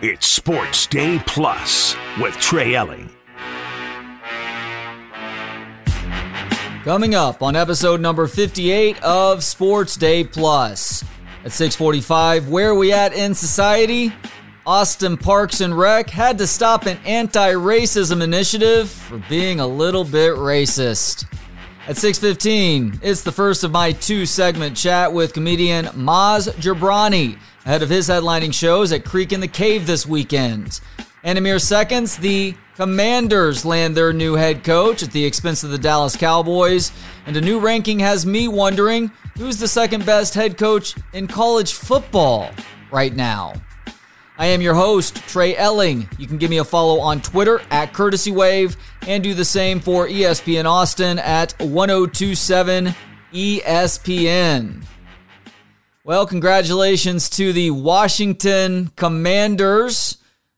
It's Sports Day Plus with Trey Elling. Coming up on episode number 58 of Sports Day Plus. At 645, where are we at in society? Austin Parks and Rec had to stop an anti-racism initiative for being a little bit racist. At 6:15, it's the first of my two-segment chat with comedian Maz Jobrani ahead of his headlining shows at Creek in the Cave this weekend. And in mere seconds, the Commanders land their new head coach at the expense of the Dallas Cowboys, and a new ranking has me wondering who's the second best head coach in college football right now. I am your host, Trey Elling. You can give me a follow on Twitter at Courtesy Wave and do the same for ESPN Austin at 1027 ESPN. Well, congratulations to the Washington Commanders.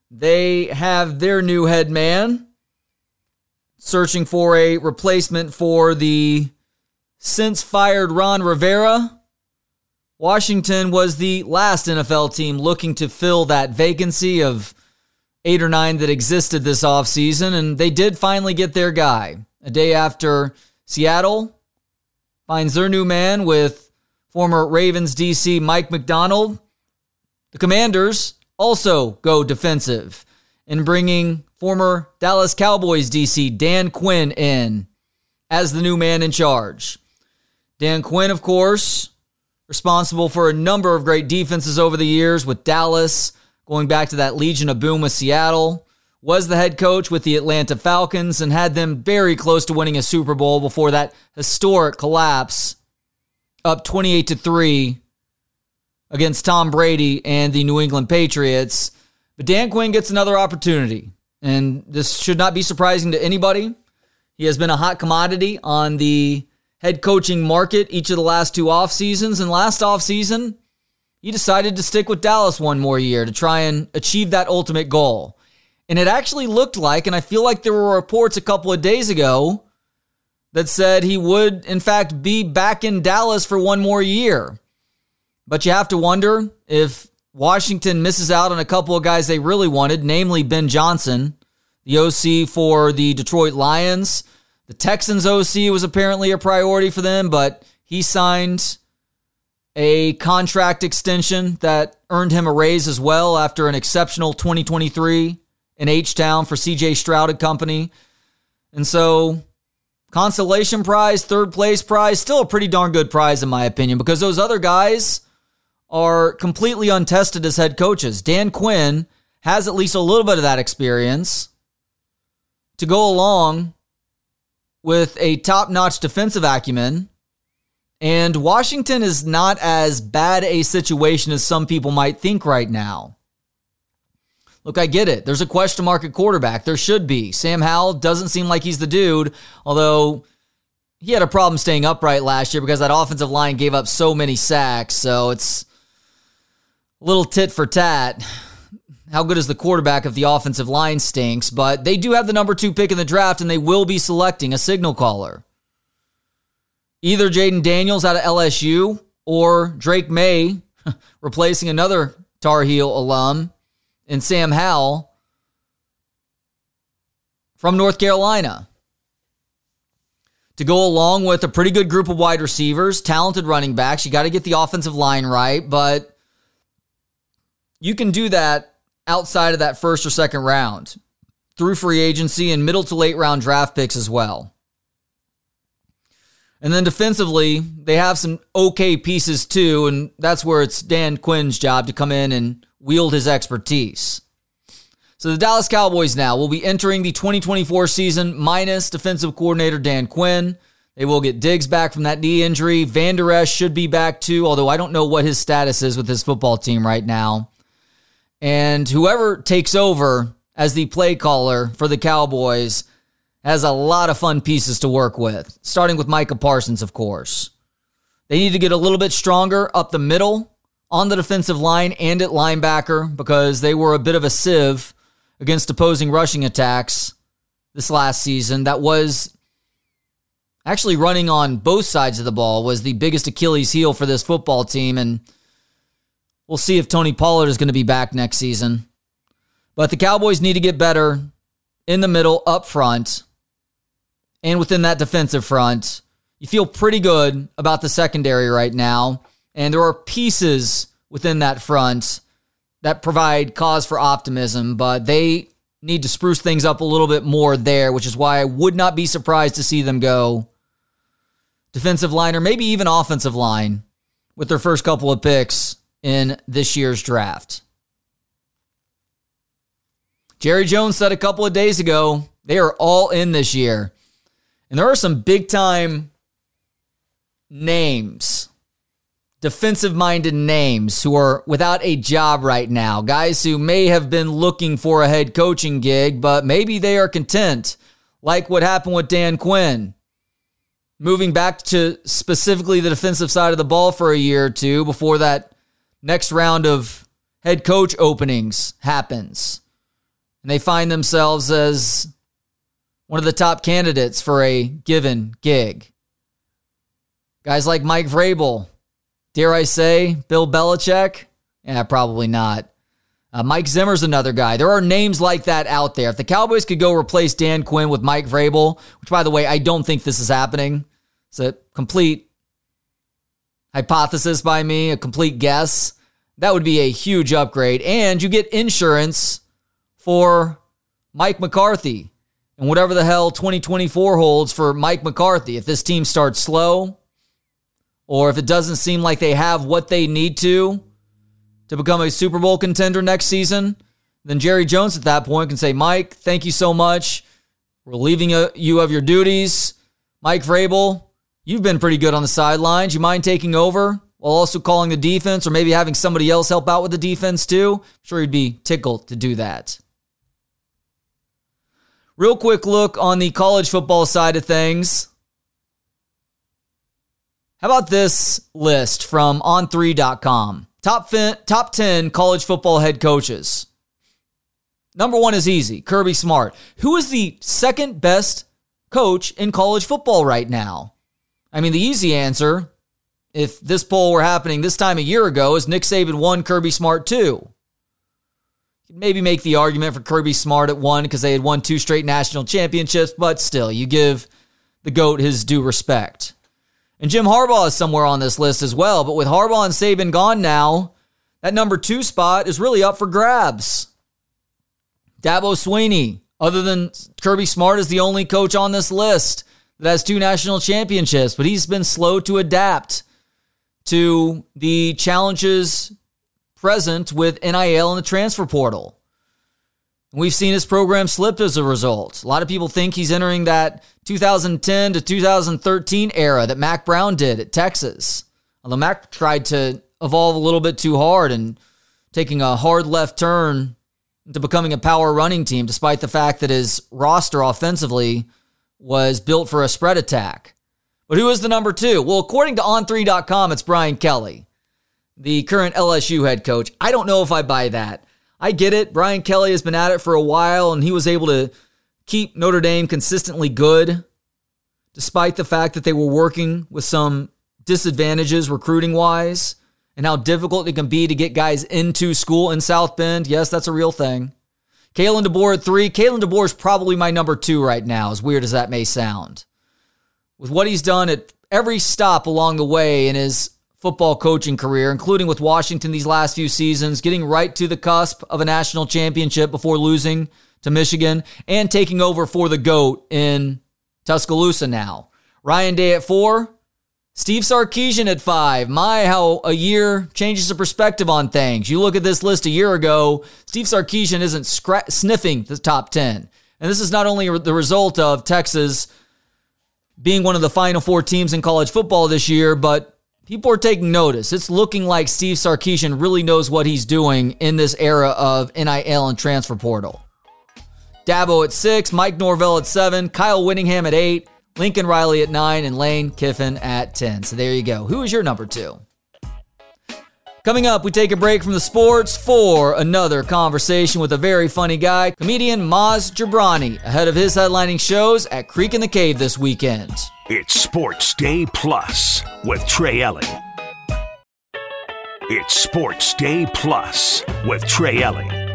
They have their new head man searching for a replacement for the since fired Ron Rivera. Washington was the last NFL team looking to fill that vacancy of eight or nine that existed this offseason, and they did finally get their guy. A day after Seattle finds their new man with former Ravens DC Mike Macdonald. the Commanders also go defensive in bringing former Dallas Cowboys DC Dan Quinn in as the new man in charge. Dan Quinn, of course, responsible for a number of great defenses over the years with Dallas, going back to that Legion of Boom with Seattle, was the head coach with the Atlanta Falcons and had them very close to winning a Super Bowl before that historic collapse up 28 to 3 against Tom Brady and the New England Patriots. But Dan Quinn gets another opportunity, and this should not be surprising to anybody. He has been a hot commodity on the head coaching market each of the last two off seasons. And last off season, he decided to stick with Dallas one more year to try and achieve that ultimate goal. And it actually looked like, and I feel like there were reports a couple of days ago that said he would, in fact, be back in Dallas for one more year. But you have to wonder if Washington misses out on a couple of guys they really wanted, namely Ben Johnson, the OC for the Detroit Lions the Texans OC was apparently a priority for them, but he signed a contract extension that earned him a raise as well after an exceptional 2023 in H Town for CJ Stroud and company. And so, consolation prize, third place prize, still a pretty darn good prize in my opinion because those other guys are completely untested as head coaches. Dan Quinn has at least a little bit of that experience to go along with a top notch defensive acumen. And Washington is not as bad a situation as some people might think right now. Look, I get it. There's a question mark at quarterback. There should be. Sam Howell doesn't seem like he's the dude, although he had a problem staying upright last year because that offensive line gave up so many sacks. So it's a little tit for tat how good is the quarterback if the offensive line stinks? But they do have the number two pick in the draft, and they will be selecting a signal caller. Either Jayden Daniels out of LSU or Drake Maye replacing another Tar Heel alum and Sam Howell from North Carolina. To go along with a pretty good group of wide receivers, talented running backs, you got to get the offensive line right, but you can do that outside of that first or second round through free agency and middle to late round draft picks as well. And then defensively, they have some okay pieces too, and that's where it's Dan Quinn's job to come in and wield his expertise. So the Dallas Cowboys now will be entering the 2024 season minus defensive coordinator Dan Quinn. They will get Diggs back from that knee injury. Vander Esch should be back too, although I don't know what his status is with his football team right now. And whoever takes over as the play caller for the Cowboys has a lot of fun pieces to work with, starting with Micah Parsons, of course. They need to get a little bit stronger up the middle on the defensive line and at linebacker because they were a bit of a sieve against opposing rushing attacks this last season. That was actually running on both sides of the ball was the biggest Achilles heel for this football team and We'll see if Tony Pollard is going to be back next season. But the Cowboys need to get better in the middle, up front, and within that defensive front. You feel pretty good about the secondary right now. And there are pieces within that front that provide cause for optimism, but they need to spruce things up a little bit more there, which is why I would not be surprised to see them go defensive line or maybe even offensive line with their first couple of picks in this year's draft. Jerry Jones said a couple of days ago they are all in this year. And there are some big time names, defensive minded names who are without a job right now. Guys who may have been looking for a head coaching gig, but maybe they are content, like what happened with Dan Quinn. Moving back to specifically the defensive side of the ball for a year or two before that next round of head coach openings happens. And they find themselves as one of the top candidates for a given gig. Guys like Mike Vrabel, dare I say, Bill Belichick? Yeah, probably not. Uh, Mike Zimmer's another guy. There are names like that out there. If the Cowboys could go replace Dan Quinn with Mike Vrabel, which, by the way, I don't think this is happening, it's a complete hypothesis by me, a complete guess. That would be a huge upgrade. And you get insurance for Mike McCarthy and whatever the hell 2024 holds for Mike McCarthy. If this team starts slow, or if it doesn't seem like they have what they need to to become a Super Bowl contender next season, then Jerry Jones at that point can say, Mike, thank you so much. We're leaving uh, you of your duties. Mike Vrabel, you've been pretty good on the sidelines. You mind taking over while also calling the defense or maybe having somebody else help out with the defense too? I'm sure he'd be tickled to do that. Real quick look on the college football side of things. How about this list from on3.com? Top, fin- top 10 college football head coaches. Number one is easy Kirby Smart. Who is the second best coach in college football right now? I mean, the easy answer, if this poll were happening this time a year ago, is Nick Saban 1, Kirby Smart 2 maybe make the argument for Kirby Smart at one because they had won two straight national championships, but still, you give the GOAT his due respect. And Jim Harbaugh is somewhere on this list as well, but with Harbaugh and Saban gone now, that number two spot is really up for grabs. Dabo Swinney, other than Kirby Smart, is the only coach on this list that has two national championships, but he's been slow to adapt to the challenges present with NIL and the transfer portal. We've seen his program slip as a result. A lot of people think he's entering that 2010 to 2013 era that Mack Brown did at Texas. Although Mack tried to evolve a little bit too hard and taking a hard left turn into becoming a power running team, despite the fact that his roster offensively was built for a spread attack. But who is the number two? Well, according to On3.com, it's Brian Kelly the current LSU head coach. I don't know if I buy that. I get it. Brian Kelly has been at it for a while and he was able to keep Notre Dame consistently good despite the fact that they were working with some disadvantages recruiting wise and how difficult it can be to get guys into school in South Bend. Yes, that's a real thing. Kalen DeBoer at three. Kalen DeBoer is probably my number two right now, as weird as that may sound. With what he's done at every stop along the way in his football coaching career, including with Washington these last few seasons, getting right to the cusp of a national championship before losing to Michigan, and taking over for the GOAT in Tuscaloosa now. Ryan Day at four, Steve Sarkisian at five. My, how a year changes the perspective on things. You look at this list a year ago, Steve Sarkisian isn't scra- sniffing the top 10. And this is not only the result of Texas being one of the final four teams in college football this year, but people are taking notice. It's looking like Steve Sarkisian really knows what he's doing in this era of NIL and transfer portal. Dabo at six, Mike Norvell at seven, Kyle Whittingham at eight, Lincoln Riley at nine, and Lane Kiffin at 10. So there you go. Who is your number two? Coming up, we take a break from the sports for another conversation with a very funny guy, comedian Maz Jobrani, ahead of his headlining shows at Creek in the Cave this weekend. It's Sports Day Plus with Trey Elling. It's Sports Day Plus with Trey Elling.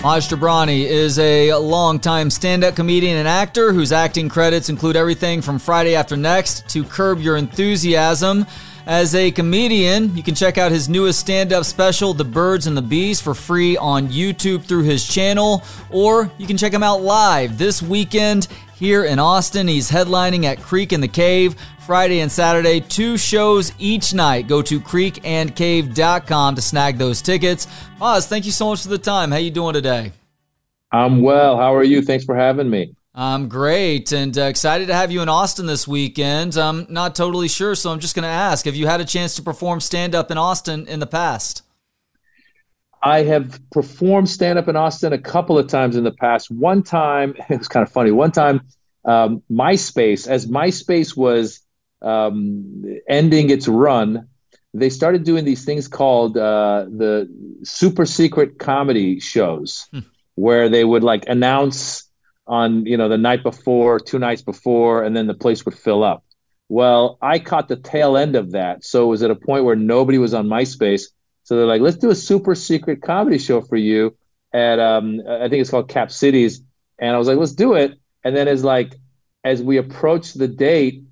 Maz Jobrani is a longtime stand up comedian and actor whose acting credits include everything from Friday After Next to Curb Your Enthusiasm. As a comedian, you can check out his newest stand up special, The Birds and the Bees, for free on YouTube through his channel, or you can check him out live this weekend here in Austin. He's headlining at Creek and the Cave Friday and Saturday, two shows each night. Go to creekandcave.com to snag those tickets. Maz, thank you so much for the time. How are you doing today? I'm well. How are you? Thanks for having me. I'm great and uh, excited to have you in Austin this weekend. I'm not totally sure, so I'm just going to ask Have you had a chance to perform stand up in Austin in the past? I have performed stand up in Austin a couple of times in the past. One time, it was kind of funny. One time, um, MySpace, as MySpace was um, ending its run, they started doing these things called uh, the super secret comedy shows, hmm. where they would like announce on you know the night before, two nights before, and then the place would fill up. Well, I caught the tail end of that, so it was at a point where nobody was on MySpace so they're like, let's do a super secret comedy show for you at um, I think it's called Cap Cities. And I was like, let's do it. And then as like as we approached the date,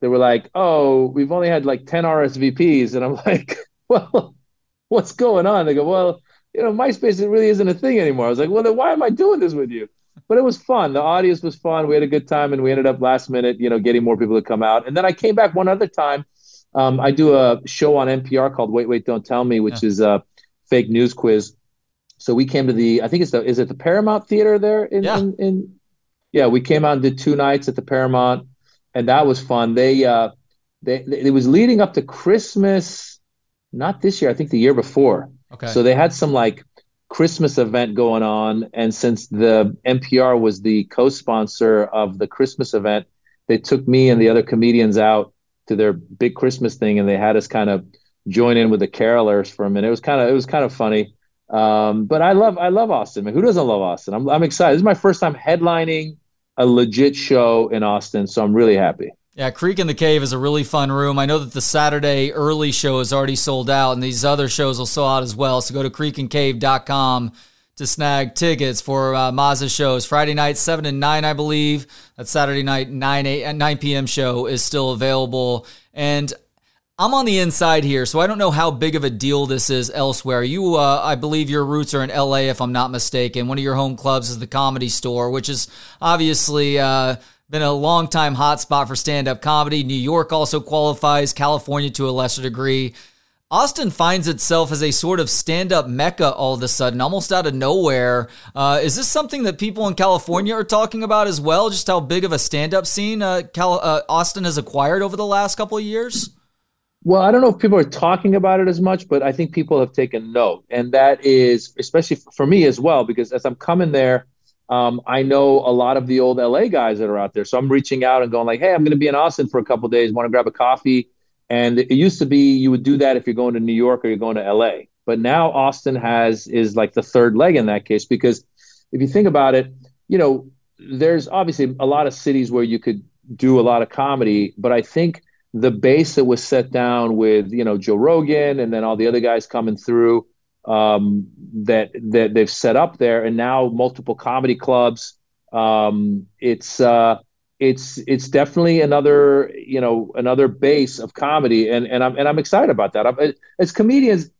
they were like, oh, we've only had like 10 RSVPs. And I'm like, well, what's going on? They go, well, you know, MySpace it really isn't a thing anymore. I was like, well, then why am I doing this with you? But it was fun. The audience was fun. We had a good time, and we ended up last minute, you know, getting more people to come out. And then I came back one other time um, I do a show on NPR called Wait, Wait, Don't Tell Me, which yeah. is a fake news quiz. So we came to the, I think it's the, is it the Paramount Theater there? In, yeah. In, in, yeah, we came out and did two nights at the Paramount, and that was fun. They, uh, they, they, it was leading up to Christmas, not this year, I think the year before. Okay. So they had some like Christmas event going on, and since the NPR was the co-sponsor of the Christmas event, they took me and the other comedians out to their big Christmas thing, and they had us kind of join in with the carolers for a minute. It was kind of it was kind of funny. Um, but I love I love Austin. Who doesn't love Austin? I'm I'm excited. This is my first time headlining a legit show in Austin, so I'm really happy. Yeah, Creek in the Cave is a really fun room. I know that the Saturday early show is already sold out, and these other shows will sell out as well. So go to creekandcave.com to snag tickets for uh, shows. Friday night, 7 and 9, I believe. That Saturday night, 9, 8, 9 p.m. show is still available. And I'm on the inside here, so I don't know how big of a deal this is elsewhere. You, uh, I believe your roots are in LA, if I'm not mistaken. One of your home clubs is the Comedy Store, which is obviously uh, been a long time hotspot for stand up comedy. New York also qualifies, California to a lesser degree. Austin finds itself as a sort of stand up mecca all of a sudden, almost out of nowhere. Uh, is this something that people in California are talking about as well? Just how big of a stand up scene uh, Cal- uh, Austin has acquired over the last couple of years? Well, I don't know if people are talking about it as much, but I think people have taken note. And that is, especially for me as well, because as I'm coming there, um, I know a lot of the old LA guys that are out there. So I'm reaching out and going like, hey, I'm going to be in Austin for a couple days. Want to grab a coffee? And it used to be you would do that if you're going to New York or you're going to LA. But now Austin has is like the third leg in that case because if you think about it, you know, there's obviously a lot of cities where you could do a lot of comedy, but I think the base that was set down with you know Joe Rogan and then all the other guys coming through um, that that they've set up there, and now multiple comedy clubs. Um, it's uh, it's it's definitely another you know another base of comedy and and I'm and I'm excited about that. I'm, as comedians,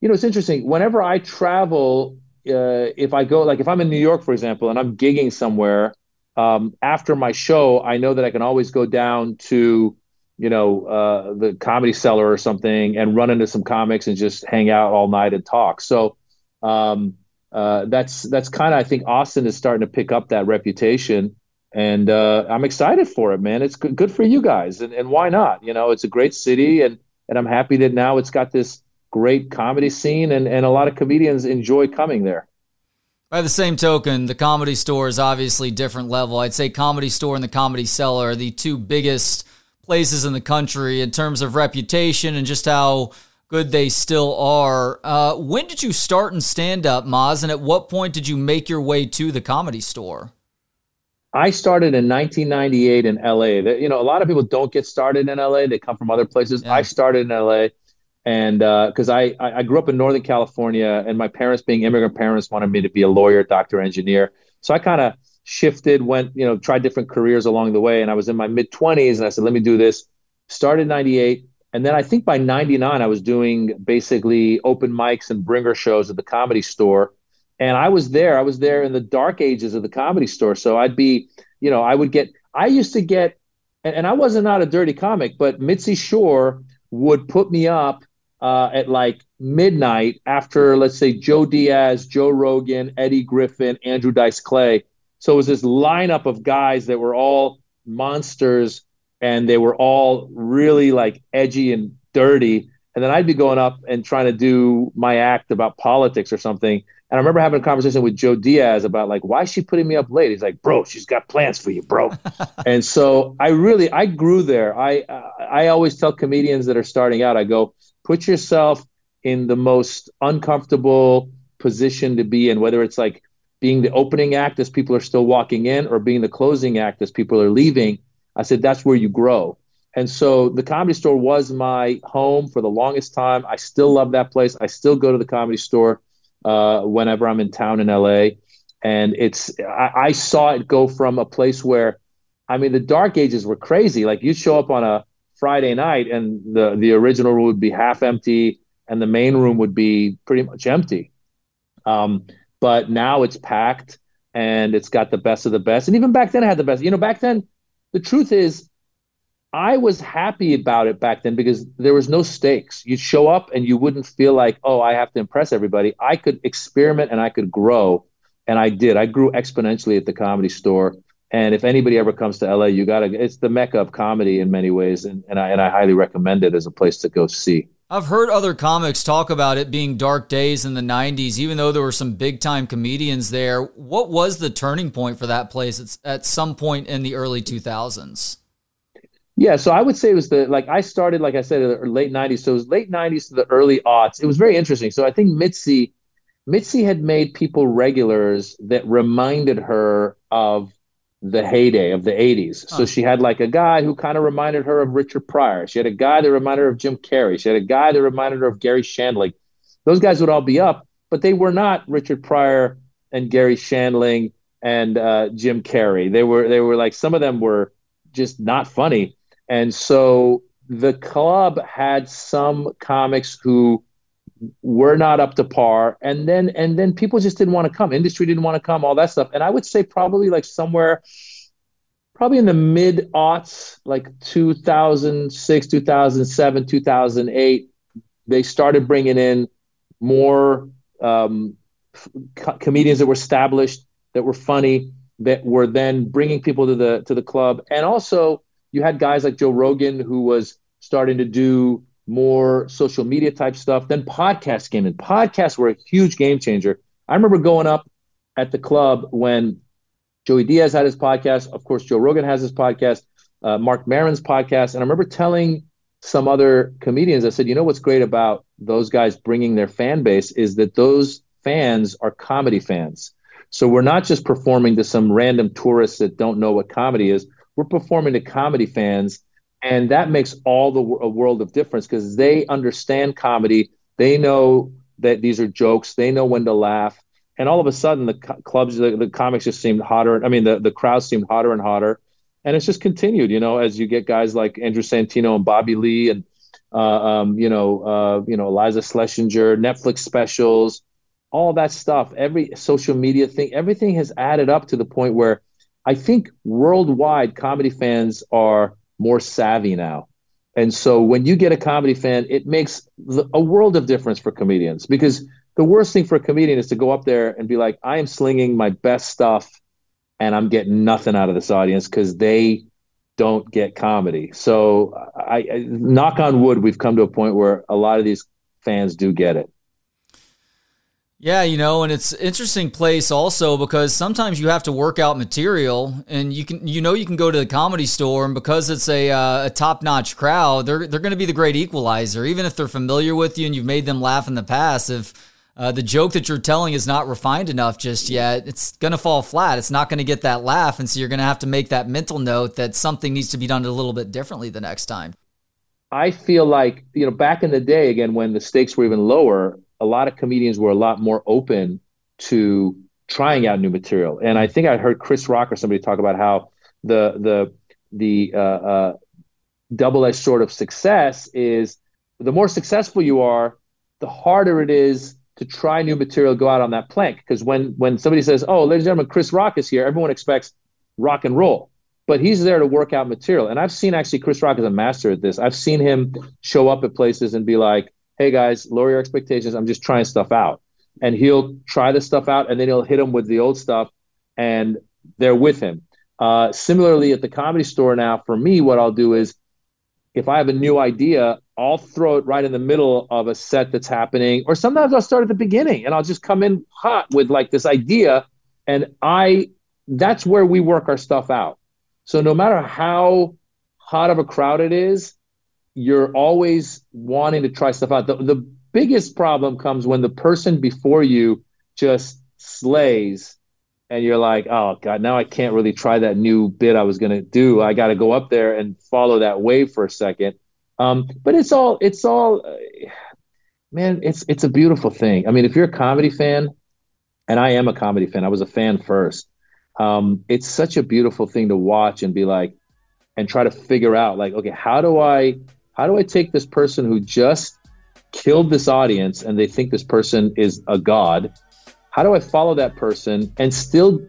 you know, it's interesting. Whenever I travel, uh, if I go like if I'm in New York, for example, and I'm gigging somewhere, um, after my show, I know that I can always go down to you know uh, the comedy cellar or something and run into some comics and just hang out all night and talk. So. Um, uh, that's that's kind of I think Austin is starting to pick up that reputation and uh, I'm excited for it, man. It's good, for you guys, and, and why not? You know, it's a great city, and and I'm happy that now it's got this great comedy scene, and and a lot of comedians enjoy coming there. By the same token, the comedy store is obviously different level. I'd say comedy store and the comedy cellar are the two biggest places in the country in terms of reputation and just how good they still are. Uh, when did you start in stand up, Maz, and at what point did you make your way to the comedy store? I started in 1998 in LA. You know, a lot of people don't get started in LA. They come from other places. Yeah. I started in LA. And because uh, I, I grew up in Northern California, and my parents, being immigrant parents, wanted me to be a lawyer, doctor, engineer. So I kind of shifted, went, you know, tried different careers along the way. And I was in my mid 20s, and I said, let me do this. Started 98. And then I think by 99, I was doing basically open mics and bringer shows at the comedy store. And I was there. I was there in the dark ages of the comedy store. So I'd be, you know, I would get, I used to get, and, and I wasn't not a dirty comic, but Mitzi Shore would put me up uh, at like midnight after, let's say, Joe Diaz, Joe Rogan, Eddie Griffin, Andrew Dice Clay. So it was this lineup of guys that were all monsters and they were all really like edgy and dirty. And then I'd be going up and trying to do my act about politics or something. And I remember having a conversation with Joe Diaz about like, why is she putting me up late? He's like, bro, she's got plans for you, bro. and so I really, I grew there. I, I always tell comedians that are starting out, I go, put yourself in the most uncomfortable position to be in, whether it's like being the opening act as people are still walking in or being the closing act as people are leaving. I said, that's where you grow. And so the comedy store was my home for the longest time. I still love that place. I still go to the comedy store uh, whenever I'm in town in LA. And it's, I, I saw it go from a place where, I mean, the dark ages were crazy. Like you'd show up on a, Friday night, and the the original room would be half empty, and the main room would be pretty much empty. Um, but now it's packed, and it's got the best of the best. And even back then, I had the best. You know, back then, the truth is, I was happy about it back then because there was no stakes. You'd show up, and you wouldn't feel like, oh, I have to impress everybody. I could experiment, and I could grow, and I did. I grew exponentially at the comedy store and if anybody ever comes to LA, you gotta. It's the mecca of comedy in many ways, and and I and I highly recommend it as a place to go see. I've heard other comics talk about it being dark days in the 90s, even though there were some big time comedians there. What was the turning point for that place at, some point in the early 2000s? Yeah, so I would say it was the like I started, like I said, in the late 90s. So it was late 90s to the early aughts. It was very interesting. So I think Mitzi, Mitzi had made people regulars that reminded her of the heyday of the 80s. So she had like a guy who kind of reminded her of Richard Pryor. She had a guy that reminded her of Jim Carrey. She had a guy that reminded her of Garry Shandling. Those guys would all be up, but they were not Richard Pryor and Garry Shandling and uh, Jim Carrey. They were they were like some of them were just not funny. And so the club had some comics who were not up to par. And then and then people just didn't want to come. Industry didn't want to come all that stuff. And i would say probably like somewhere probably in the mid aughts like 2006 2007 2008 they started bringing in more um, co- comedians that were established that were funny that were then bringing people to the to the club. And also you had guys like joe rogan who was starting to do more social media type stuff. Then podcasts came in. Podcasts were a huge game changer. I remember going up at the club when Joey Diaz had his podcast. Of course, Joe Rogan has his podcast, uh, Marc Maron's podcast. And I remember telling some other comedians, I said, you know what's great about those guys bringing their fan base is that those fans are comedy fans. So we're not just performing to some random tourists that don't know what comedy is. We're performing to comedy fans and that makes all the a world of difference because they understand comedy. They know that these are jokes. They know when to laugh. And all of a sudden the co- clubs the, the comics just seemed hotter i mean the, the crowds seemed hotter and hotter. And it's just continued you know as you get guys like andrew santino and bobby lee and uh, um, you know uh, you know iliza shlesinger netflix specials all that stuff. Every social media thing everything has added up to the point where i think worldwide comedy fans are more savvy now. And so when you get a comedy fan, it makes a world of difference for comedians because the worst thing for a comedian is to go up there and be like, I am slinging my best stuff and I'm getting nothing out of this audience because they don't get comedy. So I, I knock on wood, we've come to a point where a lot of these fans do get it. Yeah, you know, and it's interesting place also because sometimes you have to work out material, and you can, you know, you can go to the comedy store, and because it's a, uh, a top notch crowd, they're they're going to be the great equalizer, even if they're familiar with you and you've made them laugh in the past. If uh, the joke that you're telling is not refined enough just yet, it's going to fall flat. It's not going to get that laugh, and so you're going to have to make that mental note that something needs to be done a little bit differently the next time. I feel like, you know, back in the day, again, when the stakes were even lower, a lot of comedians were a lot more open to trying out new material. And I think I heard Chris Rock or somebody talk about how the the the uh, uh, double-edged sword of success is the more successful you are, the harder it is to try new material, go out on that plank. Because when when somebody says, "Oh, ladies and gentlemen, Chris Rock is here," everyone expects rock and roll, but he's there to work out material. And I've seen actually Chris Rock is a master at this. I've seen him show up at places and be like, "Hey guys, lower your expectations. I'm just trying stuff out." And he'll try the stuff out, and then he'll hit them with the old stuff, and they're with him. Uh, similarly, at the comedy store now, for me, what I'll do is if I have a new idea, I'll throw it right in the middle of a set that's happening. Or sometimes I'll start at the beginning and I'll just come in hot with like this idea. And I, that's where we work our stuff out. So no matter how hot of a crowd it is, you're always wanting to try stuff out. The, the biggest problem comes when the person before you just slays and you're like, oh god, now I can't really try that new bit I was gonna do. I got to go up there and follow that wave for a second. Um, but it's all, it's all, uh, man, it's it's a beautiful thing. I mean, if you're a comedy fan, and I am a comedy fan, I was a fan first. Um, it's such a beautiful thing to watch and be like, and try to figure out, like, okay, how do I, how do I take this person who just killed this audience and they think this person is a god how do I follow that person and still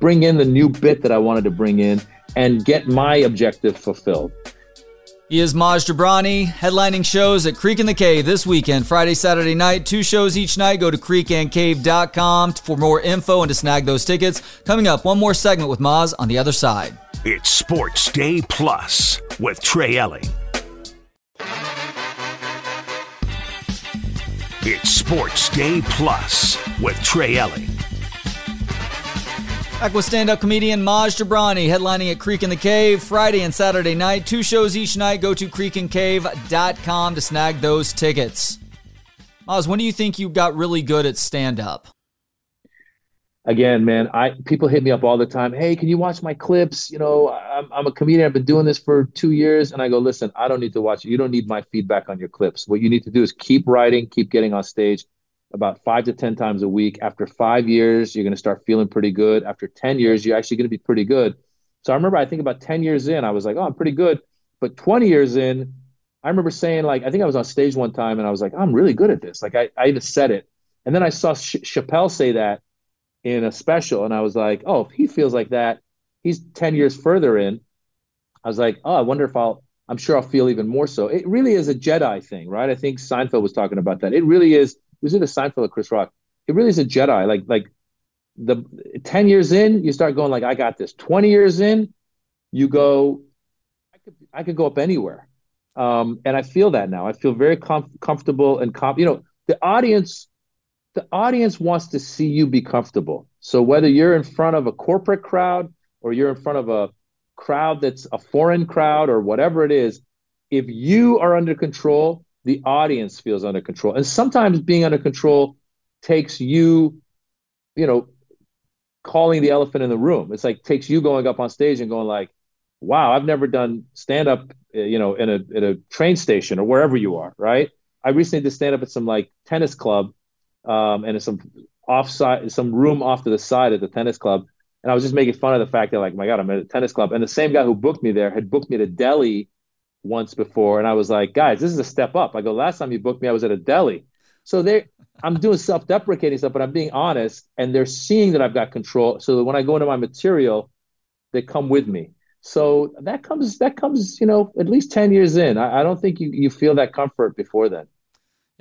bring in the new bit that I wanted to bring in and get my objective fulfilled? He is Maz Jobrani, headlining shows at Creek and the Cave this weekend, Friday, Saturday night. Two shows each night. Go to creekandcave.com for more info and to snag those tickets. Coming up, one more segment with Maz on the other side. It's Sports Day Plus with Trey Elling. It's Sports Day Plus with Trey Elling. Back with stand up comedian Maz Jobrani, headlining at Creek and the Cave Friday and Saturday night. Two shows each night. Go to creekandcave.com to snag those tickets. Maz, when do you think you got really good at stand up? Again, man, I people hit me up all the time. Hey, can you watch my clips? You know, I'm, I'm a comedian. I've been doing this for two years, and I go, listen, I don't need to watch it. You don't need my feedback on your clips. What you need to do is keep writing, keep getting on stage, about five to ten times a week. After five years, you're going to start feeling pretty good. After ten years, you're actually going to be pretty good. So I remember, I think about ten years in, I was like, oh, I'm pretty good. But 20 years in, I remember saying like, I think I was on stage one time, and I was like, I'm really good at this. Like I, I even said it, and then I saw Ch- Chappelle say that in a special, and I was like, oh, if he feels like that, he's ten years further in. I was like, oh, I wonder if I'll. I'm sure I'll feel even more so. It really is a Jedi thing, right? I think Seinfeld was talking about that. It really is. Was it a Seinfeld or Chris Rock? It really is a Jedi. Like like the 10 years in, you start going like, I got this. 20 years in, you go, I could I could go up anywhere. Um, and I feel that now. I feel very com- comfortable and com- you know, the audience the audience wants to see you be comfortable. So whether you're in front of a corporate crowd or you're in front of a crowd that's a foreign crowd or whatever it is, if you are under control, the audience feels under control. And sometimes being under control takes you, you know, calling the elephant in the room. It's like takes you going up on stage and going like, "Wow, I've never done stand up, eh, you know, in a in a train station or wherever you are." Right? I recently did stand up at some like tennis club, um, and some offside, some room off to the side at the tennis club. And I was just making fun of the fact that, like, my God, I'm at a tennis club. And the same guy who booked me there had booked me to Delhi once before. And I was like, guys, this is a step up. I go, last time you booked me, I was at a deli. So they, I'm doing self-deprecating stuff, but I'm being honest, and they're seeing that I've got control. So that when I go into my material, they come with me. So that comes, that comes, you know, at least ten years in. I, I don't think you you feel that comfort before then.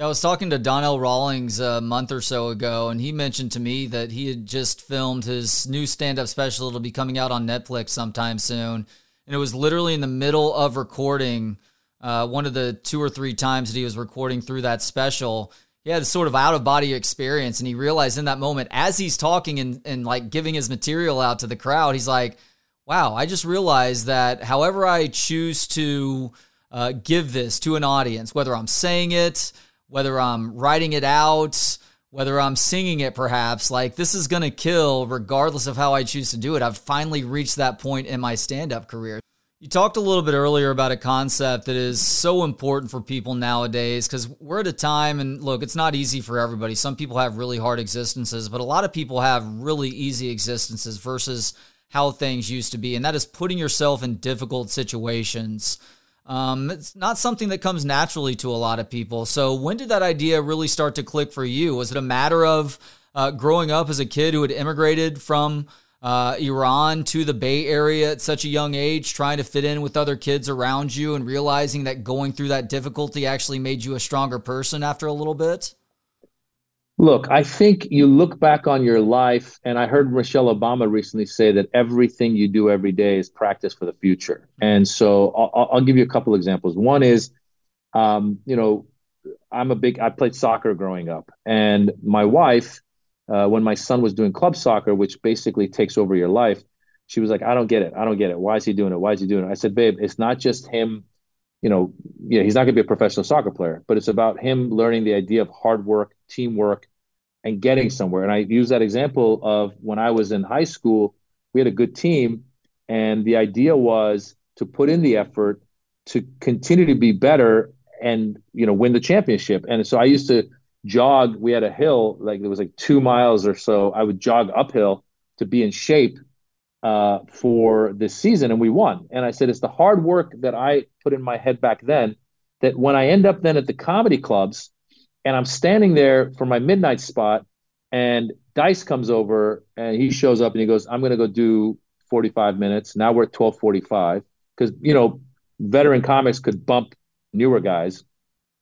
I was talking to Donnell Rawlings a month or so ago, and he mentioned to me that he had just filmed his new stand up special. It'll be coming out on Netflix sometime soon. And it was literally in the middle of recording uh, one of the two or three times that he was recording through that special. He had a sort of out of body experience, and he realized in that moment, as he's talking and, and like giving his material out to the crowd, he's like, wow, I just realized that however I choose to uh, give this to an audience, whether I'm saying it, whether I'm writing it out, whether I'm singing it perhaps, like this is going to kill regardless of how I choose to do it. I've finally reached that point in my stand up career. You talked a little bit earlier about a concept that is so important for people nowadays because we're at a time, and look, it's not easy for everybody. Some people have really hard existences, but a lot of people have really easy existences versus how things used to be. And that is putting yourself in difficult situations. Um, it's not something that comes naturally to a lot of people. So, when did that idea really start to click for you? Was it a matter of uh, growing up as a kid who had immigrated from? uh, Iran to the Bay Area at such a young age, trying to fit in with other kids around you and realizing that going through that difficulty actually made you a stronger person after a little bit? Look, I think you look back on your life, and I heard Michelle Obama recently say that everything you do every day is practice for the future. And so I'll, I'll give you a couple examples. One is, um, you know, I'm a big, I played soccer growing up, and my wife, uh, when my son was doing club soccer, which basically takes over your life, she was like, I don't get it. I don't get it. Why is he doing it? Why is he doing it? I said, babe, it's not just him, you know, yeah, he's not going to be a professional soccer player, but it's about him learning the idea of hard work, teamwork, and getting somewhere. And I use that example of when I was in high school, we had a good team, and the idea was to put in the effort to continue to be better and you know win the championship. And so I used to jog. We had a hill, like it was like two miles or so. I would jog uphill to be in shape uh, for this season, and we won. And I said, it's the hard work that I put in my head back then that when I end up then at the comedy clubs and I'm standing there for my midnight spot, and Dice comes over and he shows up and he goes, I'm going to go do 45 minutes. Now we're at 1245 because, you know, veteran comics could bump newer guys.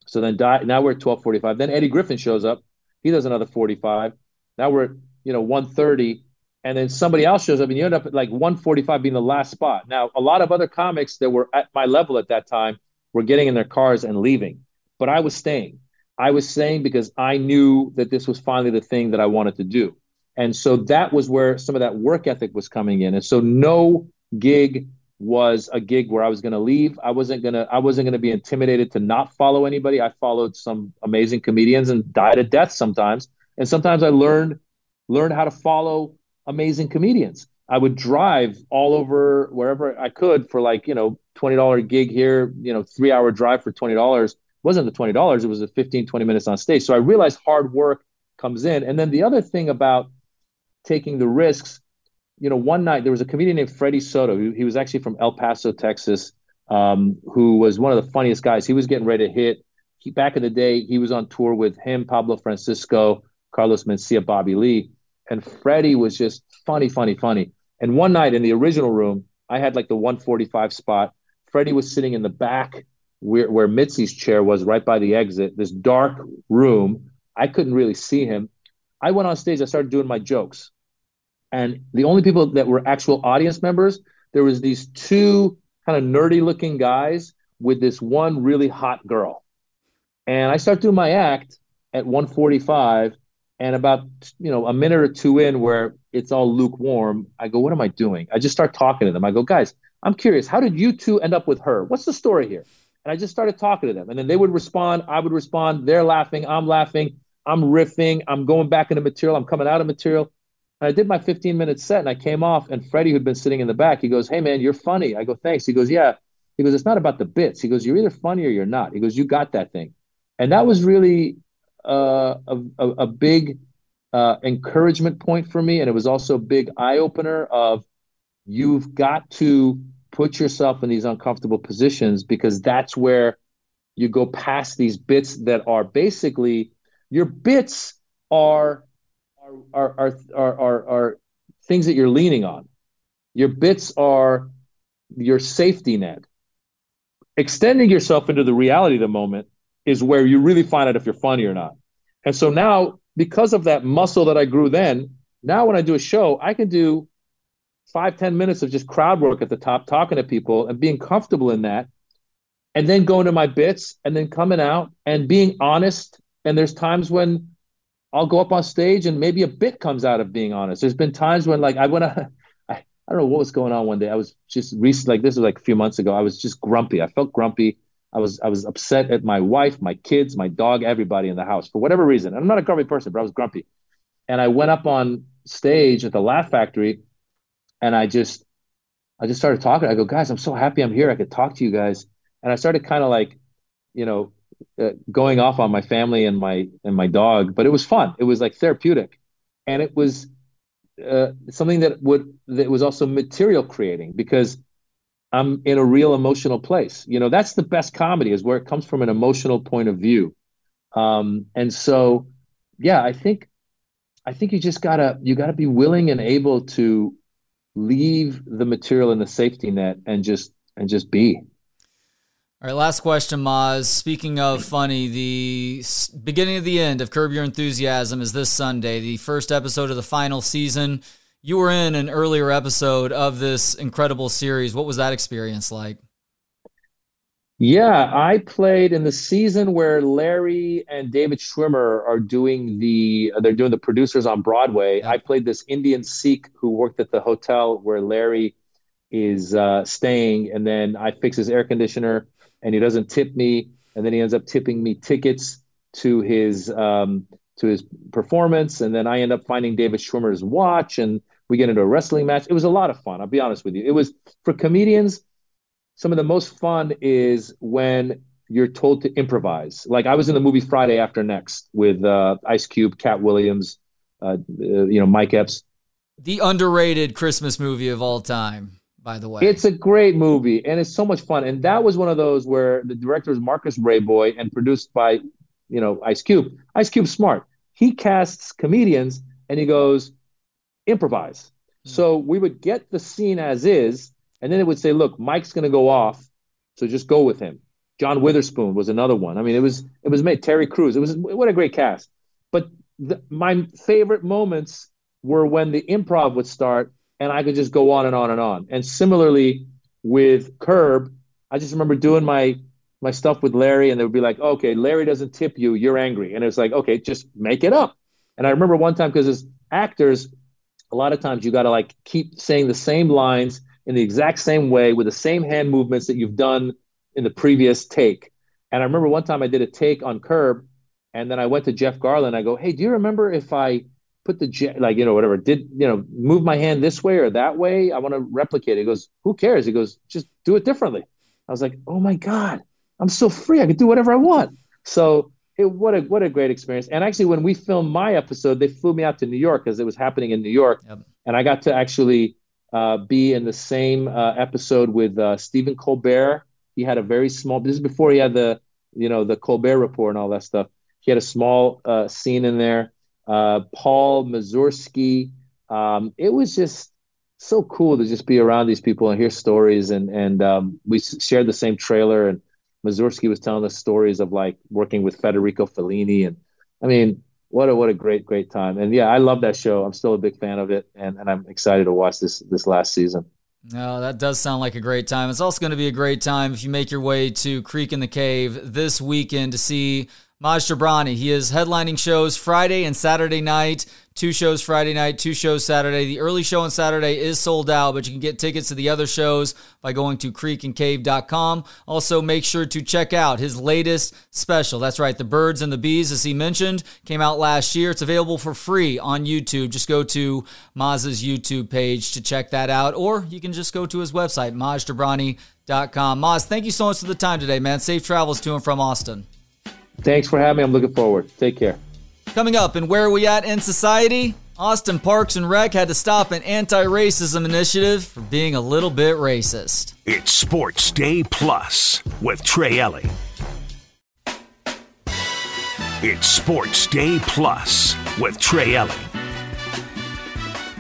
So then die, now we're at 1245. Then Eddie Griffin shows up. He does another 45. Now we're at, you know, 130. And then somebody else shows up and you end up at like 145 being the last spot. Now, a lot of other comics that were at my level at that time were getting in their cars and leaving. But I was staying. I was saying because I knew that this was finally the thing that I wanted to do. And so that was where some of that work ethic was coming in. And so no gig was a gig where I was going to leave. I wasn't going to I wasn't going to be intimidated to not follow anybody. I followed some amazing comedians and died a death sometimes. And sometimes I learned learned how to follow amazing comedians. I would drive all over wherever I could for like, you know, $20 gig here, you know, 3-hour drive for $20. Wasn't the $20, it was the 15 20 minutes on stage. So I realized hard work comes in. And then the other thing about taking the risks you know, one night there was a comedian named Freddie Soto. He, he was actually from El Paso, Texas, um, who was one of the funniest guys. He was getting ready to hit. He, back in the day, he was on tour with him, Pablo Francisco, Carlos Mencia, Bobby Lee, and Freddie was just funny, funny, funny. And one night in the original room, I had like the 145 spot. Freddie was sitting in the back where, where Mitzi's chair was, right by the exit. This dark room. I couldn't really see him. I went on stage. I started doing my jokes and the only people that were actual audience members there was these two kind of nerdy looking guys with this one really hot girl and i start doing my act at 145 and about you know a minute or two in where it's all lukewarm i go what am i doing i just start talking to them i go guys i'm curious how did you two end up with her what's the story here and i just started talking to them and then they would respond i would respond they're laughing i'm laughing i'm riffing i'm going back into material i'm coming out of material and I did my 15 minute set and I came off and Freddie, who'd been sitting in the back, he goes, Hey man, you're funny. I go, thanks. He goes, Yeah. He goes, It's not about the bits. He goes, You're either funny or you're not. He goes, You got that thing. And that was really uh, a, a, a, big uh, encouragement point for me. And it was also a big eye opener of you've got to put yourself in these uncomfortable positions because that's where you go past these bits that are basically your bits are are, are, are, are, are things that you're leaning on. Your bits are your safety net. Extending yourself into the reality of the moment is where you really find out if you're funny or not. And so now, because of that muscle that I grew then, now when I do a show, I can do five, ten minutes of just crowd work at the top, talking to people and being comfortable in that. And then going to my bits and then coming out and being honest. And there's times when I'll go up on stage and maybe a bit comes out of being honest. There's been times when like I went to, I, I don't know what was going on one day. I was just recent like this was like a few months ago. I was just grumpy. I felt grumpy. I was I was upset at my wife, my kids, my dog, everybody in the house for whatever reason. I'm not a grumpy person, but I was grumpy. And I went up on stage at the Laugh Factory and I just I just started talking. I go, guys, I'm so happy I'm here. I could talk to you guys. And I started kind of like, you know, uh, going off on my family and my and my dog, but it was fun. It was like therapeutic, and it was uh, something that would that was also material creating because I'm in a real emotional place. You know, that's the best comedy is where it comes from an emotional point of view. Um, and so, yeah, I think I think you just gotta you gotta be willing and able to leave the material in the safety net and just and just be. All right, last question, Maz. Speaking of funny, the beginning of the end of Curb Your Enthusiasm is this Sunday, the first episode of the final season. You were in an earlier episode of this incredible series. What was that experience like? Yeah, I played in the season where Larry and David Schwimmer are doing the they're doing the producers on Broadway. I played this Indian Sikh who worked at the hotel where Larry is uh, staying, and then I fix his air conditioner and he doesn't tip me, and then he ends up tipping me tickets to his um, to his performance, and then I end up finding David Schwimmer's watch, and we get into a wrestling match. It was a lot of fun. I'll be honest with you. It was for comedians. Some of the most fun is when you're told to improvise. Like I was in the movie Friday After Next with uh, Ice Cube, Katt Williams, uh, uh, you know, Mike Epps. The underrated Christmas movie of all time by the way. It's a great movie and it's so much fun. And that was one of those where the director is Marcus Raboy and produced by, you know, Ice Cube. Ice Cube's smart. He casts comedians and he goes, improvise. Mm-hmm. So we would get the scene as is, and then it would say, look, Mike's gonna go off. So just go with him. John Witherspoon was another one. I mean, it was it was made Terry Crews. It was what a great cast. But the, my favorite moments were when the improv would start and I could just go on and on and on. And similarly with Curb, I just remember doing my my stuff with Larry, and they would be like, "Okay, Larry doesn't tip you, you're angry," and it's like, "Okay, just make it up." And I remember one time because as actors, a lot of times you got to like keep saying the same lines in the exact same way with the same hand movements that you've done in the previous take. And I remember one time I did a take on Curb, and then I went to Jeff Garlin. I go, "Hey, do you remember if I?" put the like you know whatever did you know move my hand this way or that way i want to replicate it he goes who cares he goes just do it differently i was like oh my god i'm so free i can do whatever i want so it, what a what a great experience and actually when we filmed my episode they flew me out to new york because it was happening in new york yep. and i got to actually uh, be in the same uh, episode with uh, stephen colbert he had a very small this is before he had the you know the colbert report and all that stuff he had a small uh, scene in there uh, Paul Mazursky. Um, it was just so cool to just be around these people and hear stories. And and um, we shared the same trailer, and Mazursky was telling us stories of like working with Federico Fellini, and I mean, what a what a great great time. And yeah, I love that show. I'm still a big fan of it, and and I'm excited to watch this this last season. No, that does sound like a great time. It's also going to be a great time if you make your way to Creek and the Cave this weekend to see Maz Jobrani. He is headlining shows Friday and Saturday night. Two shows Friday night, two shows Saturday. The early show on Saturday is sold out, but you can get tickets to the other shows by going to creekandcave.com. Also, make sure to check out his latest special. That's right, The Birds and the Bees, as he mentioned, came out last year. It's available for free on YouTube. Just go to Maz's YouTube page to check that out, or you can just go to his website, mazjobrani.com. Maz, thank you so much for the time today, man. Safe travels to and from Austin. Thanks for having me. I'm looking forward. Take care. Coming up, and where are we at in society? Austin Parks and Rec had to stop an anti racism initiative for being a little bit racist. It's Sports Day Plus with Trey Elling. It's Sports Day Plus with Trey Elling.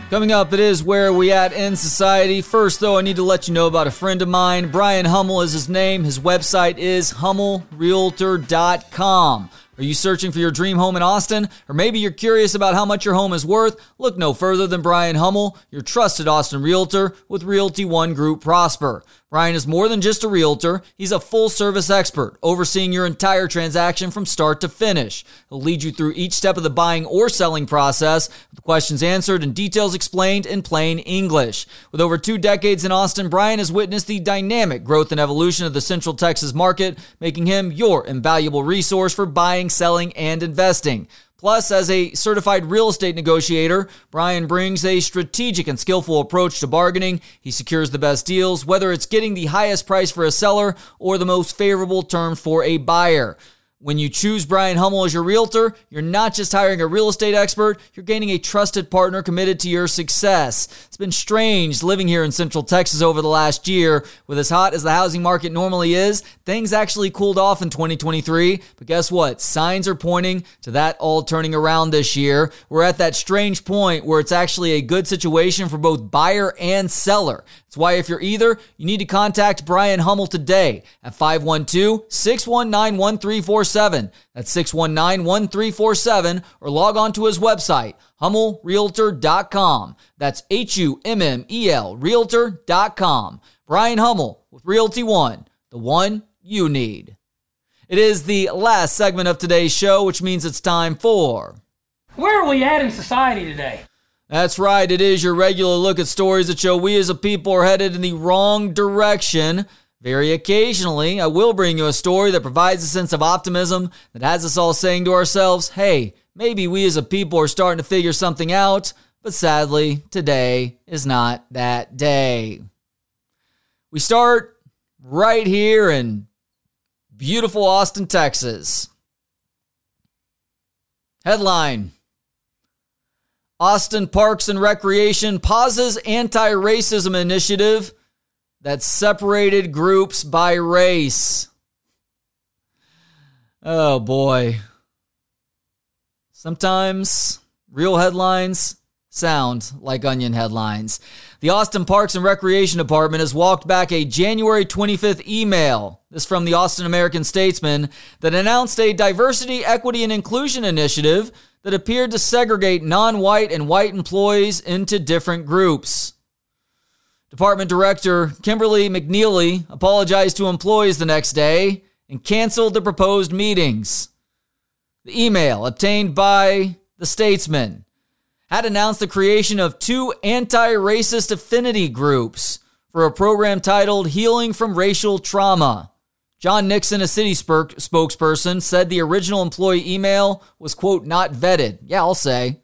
Coming up, it is Where We At in Society. First, though, I need to let you know about a friend of mine. Brian Hummel is his name. His website is hummelrealtor.com. Are you searching for your dream home in Austin? Or maybe you're curious about how much your home is worth? Look no further than Brian Hummel, your trusted Austin realtor with Realty One Group Prosper. Brian is more than just a realtor, he's a full service expert, overseeing your entire transaction from start to finish. He'll lead you through each step of the buying or selling process, with questions answered and details explained in plain English. With over two decades in Austin, Brian has witnessed the dynamic growth and evolution of the Central Texas market, making him your invaluable resource for buying, selling, and investing. Plus, as a certified real estate negotiator, Brian brings a strategic and skillful approach to bargaining. He secures the best deals, whether it's getting the highest price for a seller or the most favorable terms for a buyer. When you choose Brian Hummel as your realtor, you're not just hiring a real estate expert, you're gaining a trusted partner committed to your success. It's been strange living here in Central Texas over the last year. With as hot as the housing market normally is, things actually cooled off in 2023. But guess what? Signs are pointing to that all turning around this year. We're at that strange point where it's actually a good situation for both buyer and seller. That's why if you're either, you need to contact Brian Hummel today at 512 619 1347. That's 619 1347 or log on to his website, hummelrealtor.com. That's H U M M E L realtor.com. Brian Hummel with Realty One, the one you need. It is the last segment of today's show, which means it's time for. Where are we at in society today? That's right, it is your regular look at stories that show we as a people are headed in the wrong direction. Very occasionally, I will bring you a story that provides a sense of optimism that has us all saying to ourselves, hey, maybe we as a people are starting to figure something out, but sadly, today is not that day. We start right here in beautiful Austin, Texas. Headline Austin Parks and Recreation pauses anti racism initiative that separated groups by race. Oh boy. Sometimes real headlines sound like onion headlines. The Austin Parks and Recreation Department has walked back a January 25th email, this from the Austin American Statesman, that announced a diversity, equity, and inclusion initiative that appeared to segregate non white and white employees into different groups. Department Director Kimberly McNeeley apologized to employees the next day and canceled the proposed meetings. The email, obtained by the Statesman, had announced the creation of two anti racist affinity groups for a program titled Healing from Racial Trauma. John Nixon, a city spokesperson, said the original employee email was, quote, not vetted. Yeah, I'll say.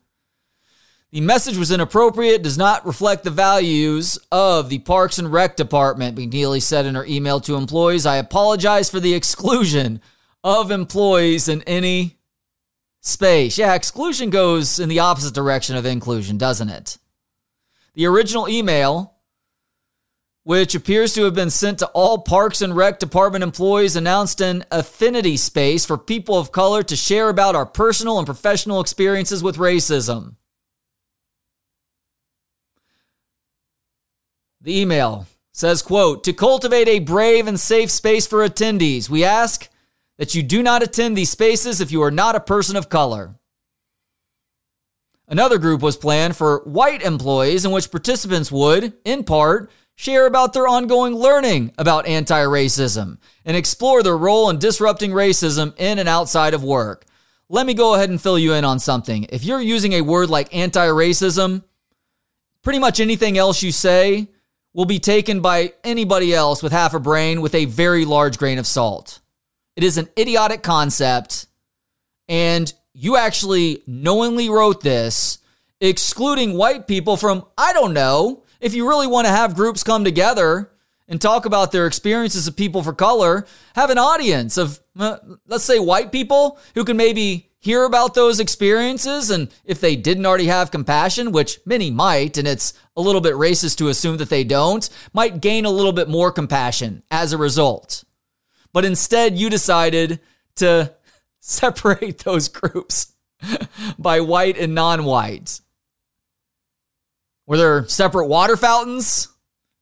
The message was inappropriate, does not reflect the values of the Parks and Rec Department, McNeeley said in her email to employees. I apologize for the exclusion of employees in any space. Yeah, exclusion goes in the opposite direction of inclusion, doesn't it? The original email which appears to have been sent to all Parks and Rec Department employees, announced an affinity space for people of color to share about our personal and professional experiences with racism. The email says, quote, to cultivate a brave and safe space for attendees, we ask that you do not attend these spaces if you are not a person of color. Another group was planned for white employees in which participants would, in part, share about their ongoing learning about anti racism, and explore their role in disrupting racism in and outside of work. Let me go ahead and fill you in on something. If you're using a word like anti racism, pretty much anything else you say will be taken by anybody else with half a brain with a very large grain of salt. It is an idiotic concept, and you actually knowingly wrote this, excluding white people from, I don't know, if you really want to have groups come together and talk about their experiences of people for color, have an audience of, uh, let's say, white people who can maybe hear about those experiences. And if they didn't already have compassion, which many might, and it's a little bit racist to assume that they don't, might gain a little bit more compassion as a result. But instead, you decided to separate those groups by white and non white. Were there separate water fountains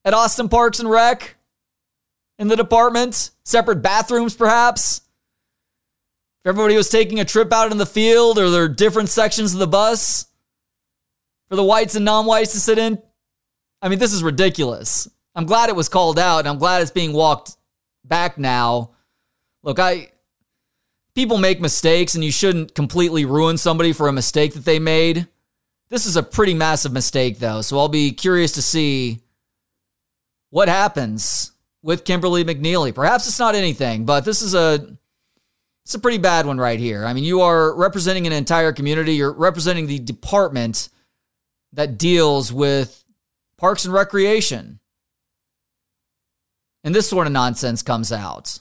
at Austin Parks and Rec in the department? Separate bathrooms, perhaps? If everybody was taking a trip out in the field, or there are different sections of the bus for the whites and non whites to sit in? I mean, this is ridiculous. I'm glad it was called out, and I'm glad it's being walked back now. Look, I. People make mistakes, and you shouldn't completely ruin somebody for a mistake that they made. This is a pretty massive mistake, though, so I'll be curious to see what happens with Kimberly McNeeley. Perhaps it's not anything, but this is a It's a pretty bad one right here. I mean, you are representing an entire community, you're representing the department that deals with parks and recreation. And this sort of nonsense comes out.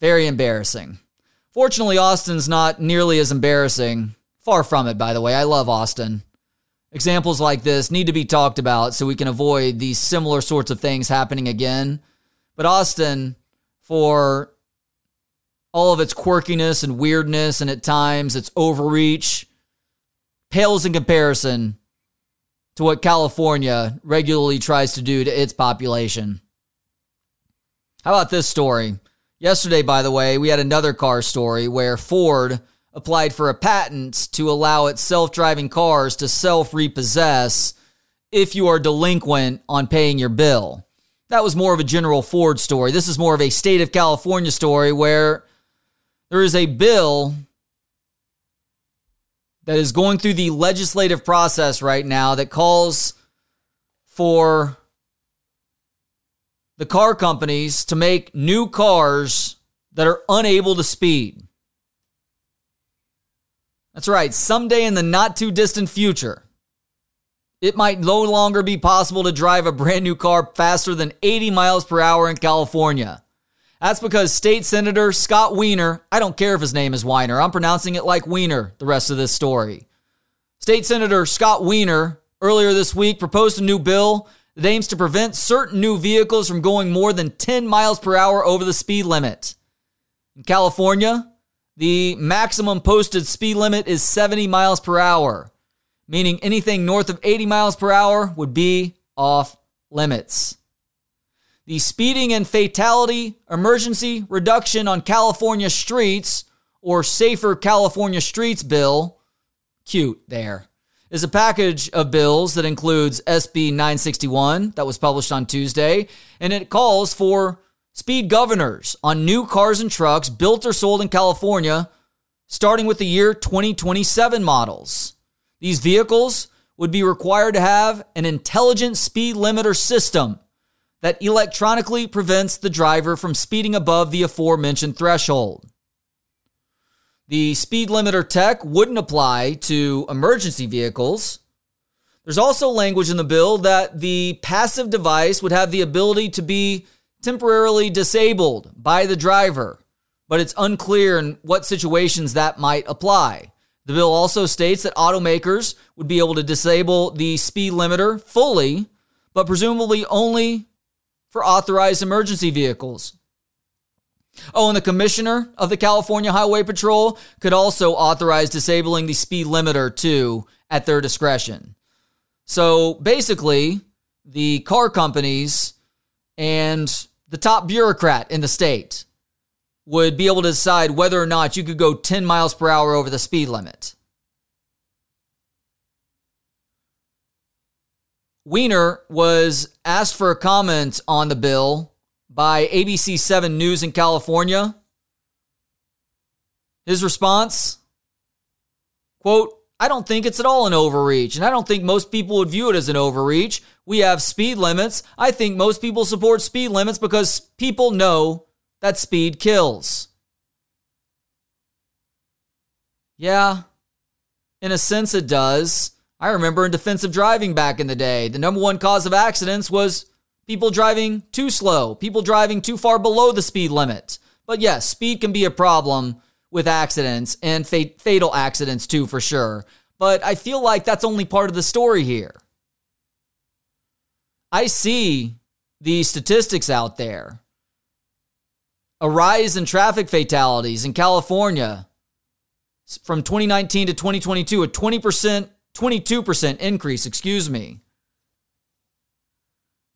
Very embarrassing. Fortunately, Austin's not nearly as embarrassing. Far from it, by the way. I love Austin. Examples like this need to be talked about so we can avoid these similar sorts of things happening again. But Austin, for all of its quirkiness and weirdness and at times its overreach, pales in comparison to what California regularly tries to do to its population. How about this story? Yesterday, by the way, we had another car story where Ford applied for a patent to allow its self driving cars to self repossess if you are delinquent on paying your bill. That was more of a general Ford story. This is more of a state of California story where there is a bill that is going through the legislative process right now that calls for the car companies to make new cars that are unable to speed. That's right, someday in the not too distant future, it might no longer be possible to drive a brand new car faster than 80 miles per hour in California. That's because State Senator Scott Wiener, I don't care if his name is Weiner, I'm pronouncing it like Weiner the rest of this story. State Senator Scott Wiener earlier this week proposed a new bill that aims to prevent certain new vehicles from going more than 10 miles per hour over the speed limit. In California, the maximum posted speed limit is 70 miles per hour, meaning anything north of 80 miles per hour would be off limits. The Speeding and Fatality Emergency Reduction on California Streets, or Safer California Streets Bill, cute there, is a package of bills that includes SB 961 that was published on Tuesday, and it calls for speed governors on new cars and trucks built or sold in California starting with the year 2027 models. These vehicles would be required to have an intelligent speed limiter system that electronically prevents the driver from speeding above the aforementioned threshold. The speed limiter tech wouldn't apply to emergency vehicles. There's also language in the bill that the passive device would have the ability to be temporarily disabled by the driver, but it's unclear in what situations that might apply. The bill also states that automakers would be able to disable the speed limiter fully, but presumably only for authorized emergency vehicles. Oh, and the commissioner of the California Highway Patrol could also authorize disabling the speed limiter too at their discretion. So basically, the car companies and the top bureaucrat in the state would be able to decide whether or not you could go 10 miles per hour over the speed limit. Wiener was asked for a comment on the bill by ABC 7 News in California. His response quote, I don't think it's at all an overreach, and I don't think most people would view it as an overreach. We have speed limits. I think most people support speed limits because people know that speed kills. Yeah, in a sense, it does. I remember in defensive driving back in the day, the number one cause of accidents was people driving too slow, people driving too far below the speed limit. But yes, speed can be a problem with accidents and fatal accidents too, for sure. But I feel like that's only part of the story here. I see the statistics out there. A rise in traffic fatalities in California from 2019 to 2022, a 20%, 22% increase, excuse me.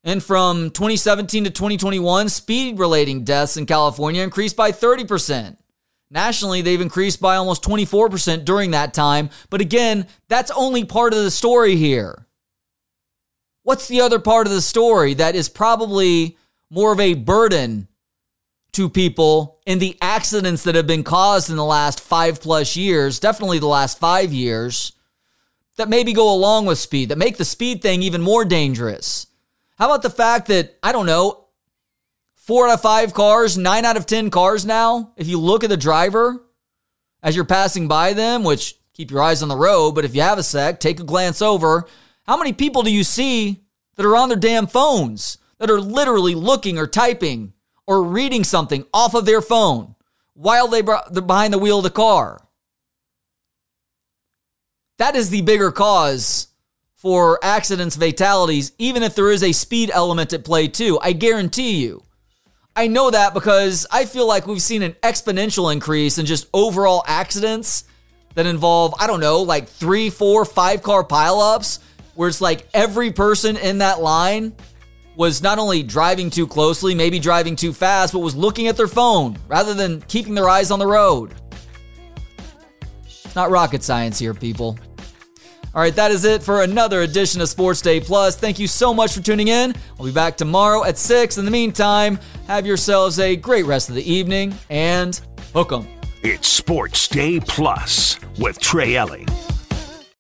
And from 2017 to 2021, speed relating deaths in California increased by 30%. Nationally, they've increased by almost 24% during that time. But again, that's only part of the story here. What's the other part of the story that is probably more of a burden to people in the accidents that have been caused in the last five plus years, definitely the last five years, that maybe go along with speed, that make the speed thing even more dangerous? How about the fact that, I don't know, four out of five cars, nine out of 10 cars now, if you look at the driver as you're passing by them, which keep your eyes on the road, but if you have a sec, take a glance over. How many people do you see that are on their damn phones, that are literally looking or typing or reading something off of their phone while they they're behind the wheel of the car? That is the bigger cause for accidents, fatalities, even if there is a speed element at play too. I guarantee you. I know that because I feel like we've seen an exponential increase in just overall accidents that involve, I don't know, like three, four, five car pileups, where it's like every person in that line was not only driving too closely, maybe driving too fast, but was looking at their phone rather than keeping their eyes on the road. It's not rocket science here, people. All right, that is it for another edition of Sports Day Plus. Thank you so much for tuning in. I'll be back tomorrow at 6. In the meantime, have yourselves a great rest of the evening and hook 'em. It's Sports Day Plus with Trey Elling.